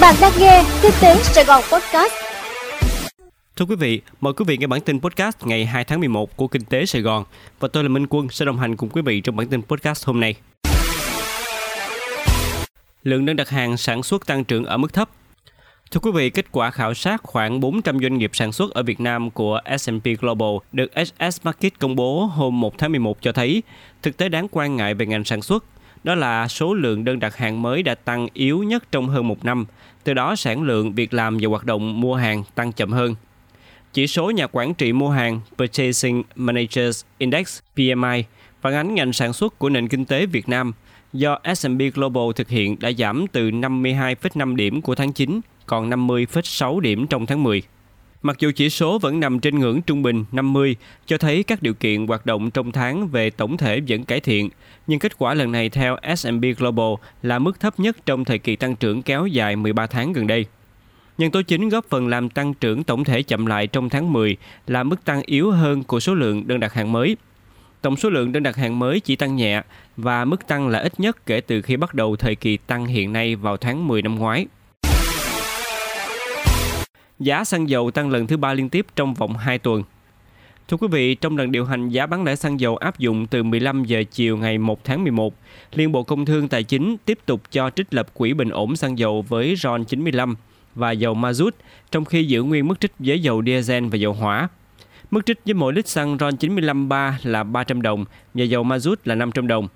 Bạn đang nghe Kinh tế Sài Gòn Podcast. Thưa quý vị, mời quý vị nghe bản tin podcast ngày 2 tháng 11 của Kinh tế Sài Gòn và tôi là Minh Quân sẽ đồng hành cùng quý vị trong bản tin podcast hôm nay. Lượng đơn đặt hàng sản xuất tăng trưởng ở mức thấp. Thưa quý vị, kết quả khảo sát khoảng 400 doanh nghiệp sản xuất ở Việt Nam của S&P Global được HS Market công bố hôm 1 tháng 11 cho thấy thực tế đáng quan ngại về ngành sản xuất đó là số lượng đơn đặt hàng mới đã tăng yếu nhất trong hơn một năm, từ đó sản lượng việc làm và hoạt động mua hàng tăng chậm hơn. Chỉ số nhà quản trị mua hàng Purchasing Managers Index PMI phản ánh ngành sản xuất của nền kinh tế Việt Nam do S&P Global thực hiện đã giảm từ 52,5 điểm của tháng 9 còn 50,6 điểm trong tháng 10. Mặc dù chỉ số vẫn nằm trên ngưỡng trung bình 50, cho thấy các điều kiện hoạt động trong tháng về tổng thể vẫn cải thiện, nhưng kết quả lần này theo S&P Global là mức thấp nhất trong thời kỳ tăng trưởng kéo dài 13 tháng gần đây. Nhân tố chính góp phần làm tăng trưởng tổng thể chậm lại trong tháng 10 là mức tăng yếu hơn của số lượng đơn đặt hàng mới. Tổng số lượng đơn đặt hàng mới chỉ tăng nhẹ và mức tăng là ít nhất kể từ khi bắt đầu thời kỳ tăng hiện nay vào tháng 10 năm ngoái. Giá xăng dầu tăng lần thứ ba liên tiếp trong vòng 2 tuần. Thưa quý vị, trong lần điều hành giá bán lẻ xăng dầu áp dụng từ 15 giờ chiều ngày 1 tháng 11, Liên Bộ Công Thương Tài chính tiếp tục cho trích lập quỹ bình ổn xăng dầu với RON 95 và dầu mazut, trong khi giữ nguyên mức trích với dầu diesel và dầu hỏa. Mức trích với mỗi lít xăng RON 95.3 là 300 đồng và dầu mazut là 500 đồng.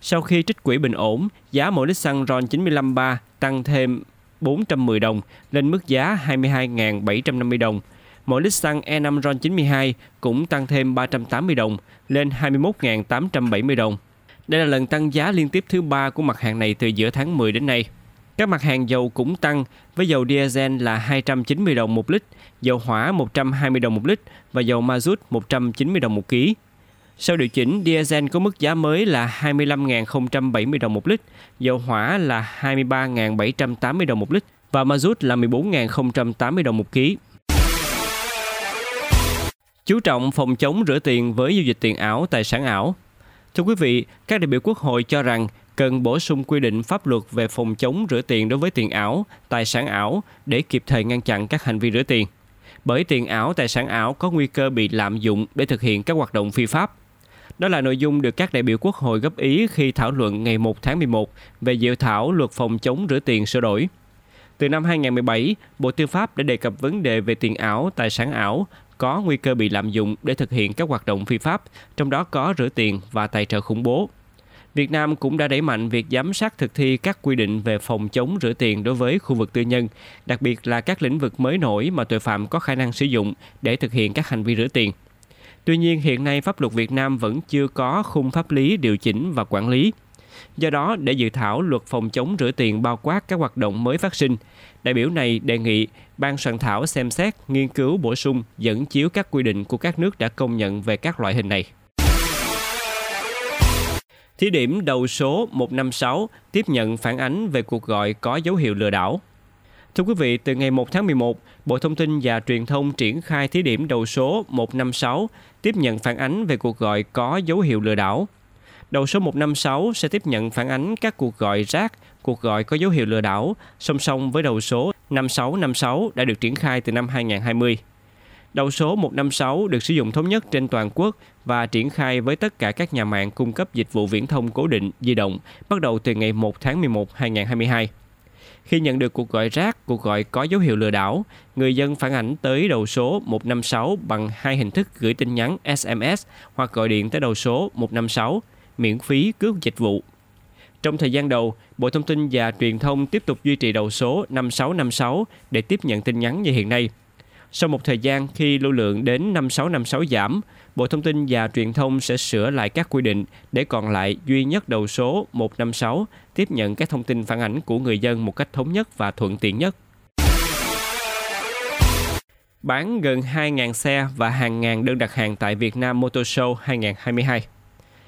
Sau khi trích quỹ bình ổn, giá mỗi lít xăng RON 95.3 tăng thêm 410 đồng lên mức giá 22.750 đồng. Mỗi lít xăng E5 RON 92 cũng tăng thêm 380 đồng lên 21.870 đồng. Đây là lần tăng giá liên tiếp thứ ba của mặt hàng này từ giữa tháng 10 đến nay. Các mặt hàng dầu cũng tăng với dầu diesel là 290 đồng một lít, dầu hỏa 120 đồng một lít và dầu mazut 190 đồng một ký. Sau điều chỉnh, diesel có mức giá mới là 25.070 đồng một lít, dầu hỏa là 23.780 đồng một lít và mazut là 14.080 đồng một ký. Chú trọng phòng chống rửa tiền với giao dịch tiền ảo, tài sản ảo. Thưa quý vị, các đại biểu Quốc hội cho rằng cần bổ sung quy định pháp luật về phòng chống rửa tiền đối với tiền ảo, tài sản ảo để kịp thời ngăn chặn các hành vi rửa tiền. Bởi tiền ảo, tài sản ảo có nguy cơ bị lạm dụng để thực hiện các hoạt động phi pháp. Đó là nội dung được các đại biểu Quốc hội góp ý khi thảo luận ngày 1 tháng 11 về dự thảo luật phòng chống rửa tiền sửa đổi. Từ năm 2017, Bộ Tư pháp đã đề cập vấn đề về tiền ảo, tài sản ảo có nguy cơ bị lạm dụng để thực hiện các hoạt động phi pháp, trong đó có rửa tiền và tài trợ khủng bố. Việt Nam cũng đã đẩy mạnh việc giám sát thực thi các quy định về phòng chống rửa tiền đối với khu vực tư nhân, đặc biệt là các lĩnh vực mới nổi mà tội phạm có khả năng sử dụng để thực hiện các hành vi rửa tiền. Tuy nhiên, hiện nay pháp luật Việt Nam vẫn chưa có khung pháp lý điều chỉnh và quản lý. Do đó, để dự thảo luật phòng chống rửa tiền bao quát các hoạt động mới phát sinh, đại biểu này đề nghị ban soạn thảo xem xét, nghiên cứu bổ sung, dẫn chiếu các quy định của các nước đã công nhận về các loại hình này. Thí điểm đầu số 156 tiếp nhận phản ánh về cuộc gọi có dấu hiệu lừa đảo. Thưa quý vị, từ ngày 1 tháng 11, Bộ Thông tin và Truyền thông triển khai thí điểm đầu số 156 tiếp nhận phản ánh về cuộc gọi có dấu hiệu lừa đảo. Đầu số 156 sẽ tiếp nhận phản ánh các cuộc gọi rác, cuộc gọi có dấu hiệu lừa đảo, song song với đầu số 5656 đã được triển khai từ năm 2020. Đầu số 156 được sử dụng thống nhất trên toàn quốc và triển khai với tất cả các nhà mạng cung cấp dịch vụ viễn thông cố định di động bắt đầu từ ngày 1 tháng 11 2022. Khi nhận được cuộc gọi rác, cuộc gọi có dấu hiệu lừa đảo, người dân phản ảnh tới đầu số 156 bằng hai hình thức gửi tin nhắn SMS hoặc gọi điện tới đầu số 156 miễn phí cước dịch vụ. Trong thời gian đầu, Bộ Thông tin và Truyền thông tiếp tục duy trì đầu số 5656 để tiếp nhận tin nhắn như hiện nay. Sau một thời gian khi lưu lượng đến 5656 giảm, Bộ Thông tin và Truyền thông sẽ sửa lại các quy định để còn lại duy nhất đầu số 156 tiếp nhận các thông tin phản ảnh của người dân một cách thống nhất và thuận tiện nhất. Bán gần 2.000 xe và hàng ngàn đơn đặt hàng tại Việt Nam Motor Show 2022.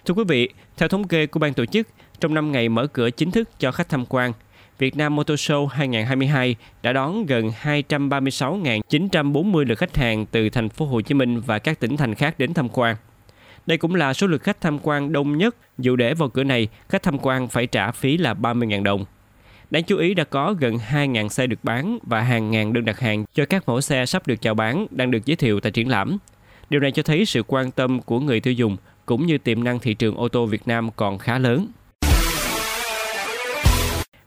Thưa quý vị, theo thống kê của ban tổ chức, trong 5 ngày mở cửa chính thức cho khách tham quan, Việt Nam Motor Show 2022 đã đón gần 236.940 lượt khách hàng từ thành phố Hồ Chí Minh và các tỉnh thành khác đến tham quan. Đây cũng là số lượt khách tham quan đông nhất, dù để vào cửa này, khách tham quan phải trả phí là 30.000 đồng. Đáng chú ý đã có gần 2.000 xe được bán và hàng ngàn đơn đặt hàng cho các mẫu xe sắp được chào bán đang được giới thiệu tại triển lãm. Điều này cho thấy sự quan tâm của người tiêu dùng cũng như tiềm năng thị trường ô tô Việt Nam còn khá lớn.